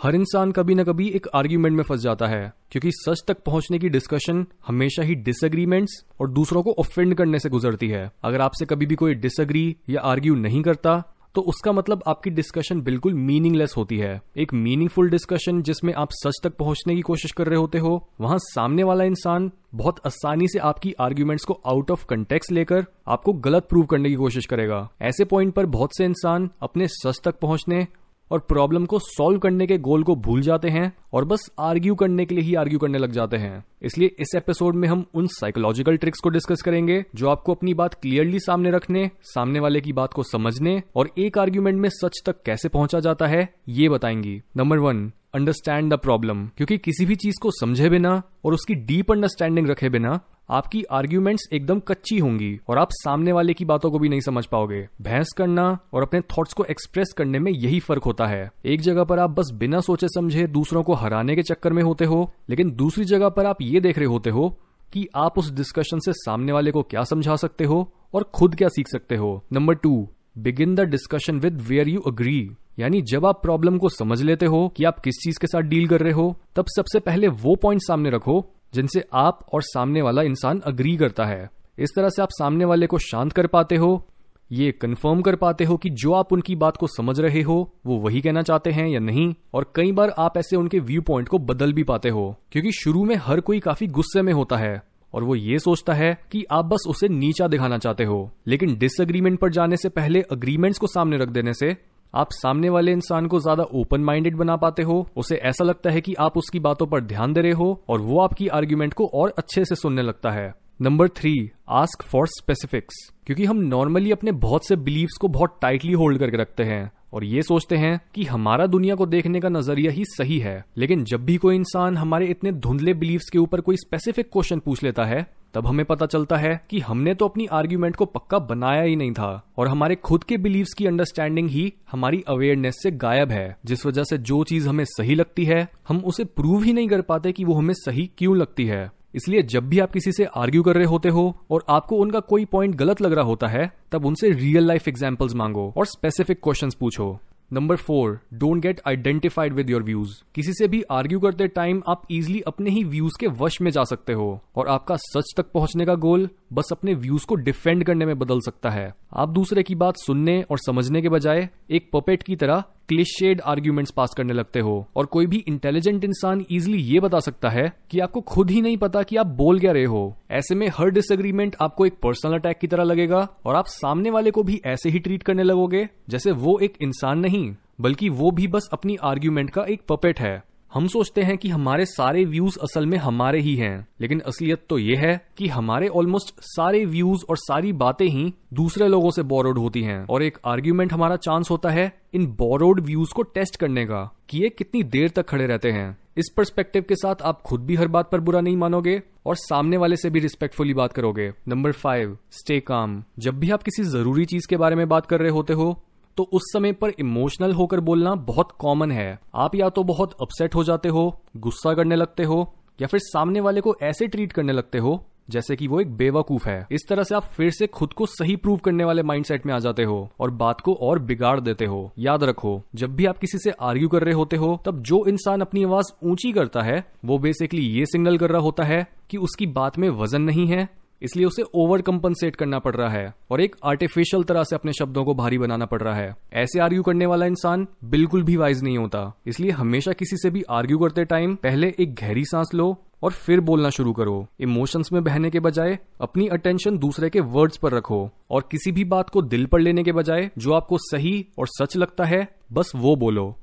हर इंसान कभी ना कभी एक आर्ग्यूमेंट में फंस जाता है, क्योंकि सच तक पहुँचने की डिस्कशन हमेशा ही डिसएग्रीमेंट्स और दूसरों को ऑफेंड करने से गुजरती है। अगर आपसे कभी भी कोई डिसएग्री या आर्ग्यू नहीं करता तो उसका मतलब आपकी डिस्कशन बिल्कुल मीनिंगलेस होती है। एक मीनिंगफुल डिस्कशन जिसमें आप सच तक पहुँचने की कोशिश कर रहे होते हो, वहाँ सामने वाला इंसान बहुत आसानी से आपकी आर्ग्यूमेंट्स को आउट ऑफ़ कंटेक्स लेकर आपको गलत प्रूव करने की कोशिश करेगा। ऐसे पॉइंट पर बहुत से इंसान अपने सच तक पहुँचने और प्रॉब्लम को सॉल्व करने के गोल को भूल जाते हैं और बस आर्ग्यू करने के लिए ही आर्ग्यू करने लग जाते हैं। इसलिए इस एपिसोड में हम उन साइकोलॉजिकल ट्रिक्स को डिस्कस करेंगे जो आपको अपनी बात क्लियरली सामने रखने, सामने वाले की बात को समझने और एक आर्ग्यूमेंट में सच तक कैसे पहुँचा जाता है, ये बताएँगी। Number one understand the problem क्योंकि किसी भी चीज़ को समझे बिना और उसकी डीप अंडरस्टैंडिंग रखे बिना आपकी आर्ग्यूमेंट्स एकदम कच्ची होंगी और आप सामने वाले की बातों को भी नहीं समझ पाओगे। बहस करना और अपने थॉट्स को एक्सप्रेस करने में यही फ़र्क होता है। एक जगह पर आप बस बिना सोचे समझे दूसरों को हराने के चक्कर में होते हो, लेकिन दूसरी जगह पर आप ये देख रहे होते हो कि आप उस डिस्कशन से सामने वाले को क्या समझा सकते हो और खुद क्या सीख सकते हो। Number two begin the discussion with where you agree यानी जब आप प्रॉब्लम को समझ लेते हो कि आप किस चीज़ के साथ डील कर रहे हो, तब सबसे पहले वो पॉइंट सामने रखो जिनसे आप और सामने वाला इंसान अग्री करता है। इस तरह से आप सामने वाले को शांत कर पाते हो, ये कंफर्म कर पाते हो कि जो आप उनकी बात को समझ रहे हो, वो वही कहना चाहते हैं या नहीं, और कई बार आप ऐसे उनके व्यू पॉइंट को बदल भी पाते हो, क्योंकि शुरू में हर कोई काफ़ी गुस्से में होता है, और वो ये सोचता है कि आप बस उसे नीचा दिखाना चाहते हो। लेकिन डिसएग्रीमेंट पर जाने से पहले अग्रीमेंट्स को सामने रख देने से आप सामने वाले इंसान को ज़्यादा ओपन माइंडेड बना पाते हो, उसे ऐसा लगता है कि आप उसकी बातों पर ध्यान दे रहे हो और वो आपकी आर्ग्यूमेंट को और अच्छे से सुनने लगता है। Number three ask for specifics क्योंकि हम नॉर्मली अपने बहुत से बिलीव्स को बहुत टाइटली होल्ड करके रखते हैं और ये सोचते हैं कि हमारा दुनिया को देखने का नज़रिया ही सही है। लेकिन जब भी कोई इंसान हमारे इतने धुंधले बिलीव्स के ऊपर कोई स्पेसिफिक क्वेश्चन पूछ लेता है तब हमें पता चलता है कि हमने तो अपनी आर्ग्यूमेंट को पक्का बनाया ही नहीं था, और हमारे खुद के बिलीव्स की अंडरस्टैंडिंग ही हमारी अवेयरनेस से गायब है, जिस वजह से जो चीज़ हमें सही लगती है, हम उसे प्रूव ही नहीं कर पाते कि वो हमें सही क्यों लगती है। इसलिए जब भी आप किसी से आर्ग्यू कर रहे होते हो, और आपको उनका कोई पॉइंट गलत लग रहा होता है, तब उनसे रियल लाइफ एग्जाम्पल्स मांगो, और स्पेसिफिक क्वेश्चंस पूछो। Number four don't get identified with your views किसी से भी आर्ग्यू करते टाइम आप इजिली अपने ही व्यूज़ के वश में जा सकते हो और आपका सच तक पहुँचने का गोल बस अपने व्यूज़ को डिफेंड करने में बदल सकता है। आप दूसरे की बात सुनने और समझने के बजाय एक पपेट की तरह क्लिशेड आर्ग्यूमेंट्स पास करने लगते हो। और कोई भी इंटेलिजेंट इंसान इजिली ये बता सकता है कि आपको खुद ही नहीं पता कि आप बोल क्या रहे हो। ऐसे में हर डिसएग्रीमेंट आपको एक पर्सनल अटैक की तरह लगेगा और आप सामने वाले को भी ऐसे ही ट्रीट करने लगोगे जैसे वो एक इंसान नहीं, बल्कि वो भी बस अपनी आर्ग्यूमेंट का एक पपेट है। हम सोचते हैं कि हमारे सारे व्यूज़ असल में हमारे ही हैं, लेकिन असलियत तो ये है कि हमारे ऑलमोस्ट सारे व्यूज़ और सारी बातें ही दूसरे लोगों से बोरोड होती हैं। और एक आर्ग्यूमेंट हमारा चांस होता है इन बोरोड व्यूज़ को टेस्ट करने का कि ये कितनी देर तक खड़े रहते हैं। इस परस्पेक्टिव के साथ आप खुद भी हर बात पर बुरा नहीं मानोगे और सामने वाले से भी रिस्पेक्टफुली बात करोगे। नंबर फाइव स्टे काम जब भी आप किसी ज़रूरी चीज़ के बारे में बात कर रहे होते हो तो उस समय पर इमोशनल होकर बोलना बहुत कॉमन है। आप या तो बहुत अपसेट हो जाते हो, गुस्सा करने लगते हो, या फिर सामने वाले को ऐसे ट्रीट करने लगते हो, जैसे कि वो एक बेवकूफ़ है। इस तरह से आप फिर से खुद को सही प्रूव करने वाले माइंडसेट में आ जाते हो और बात को और बिगाड़ देते हो। याद रखो, जब भी आप किसी से आर्ग्यू कर रहे होते हो, तब जो इंसान अपनी आवाज़ ऊँची करता है, वो बेसिकली ये सिग्नल कर रहा होता है कि उसकी बात में वज़न नहीं है इसलिए उसे ओवर कंपनसेट करना पड़ रहा है और एक आर्टिफिशियल तरह से अपने शब्दों को भारी बनाना पड़ रहा है। ऐसे आर्ग्यू करने वाला इंसान बिल्कुल भी वाइज नहीं होता। इसलिए हमेशा किसी से भी आर्ग्यू करते टाइम पहले एक गहरी सांस लो और फिर बोलना शुरू करो। इमोशंस में बहने के बजाय अपनी अटेंशन दूसरे के वर्ड्स पर रखो और किसी भी बात को दिल पर लेने के बजाय जो आपको सही और सच लगता है, बस वो बोलो।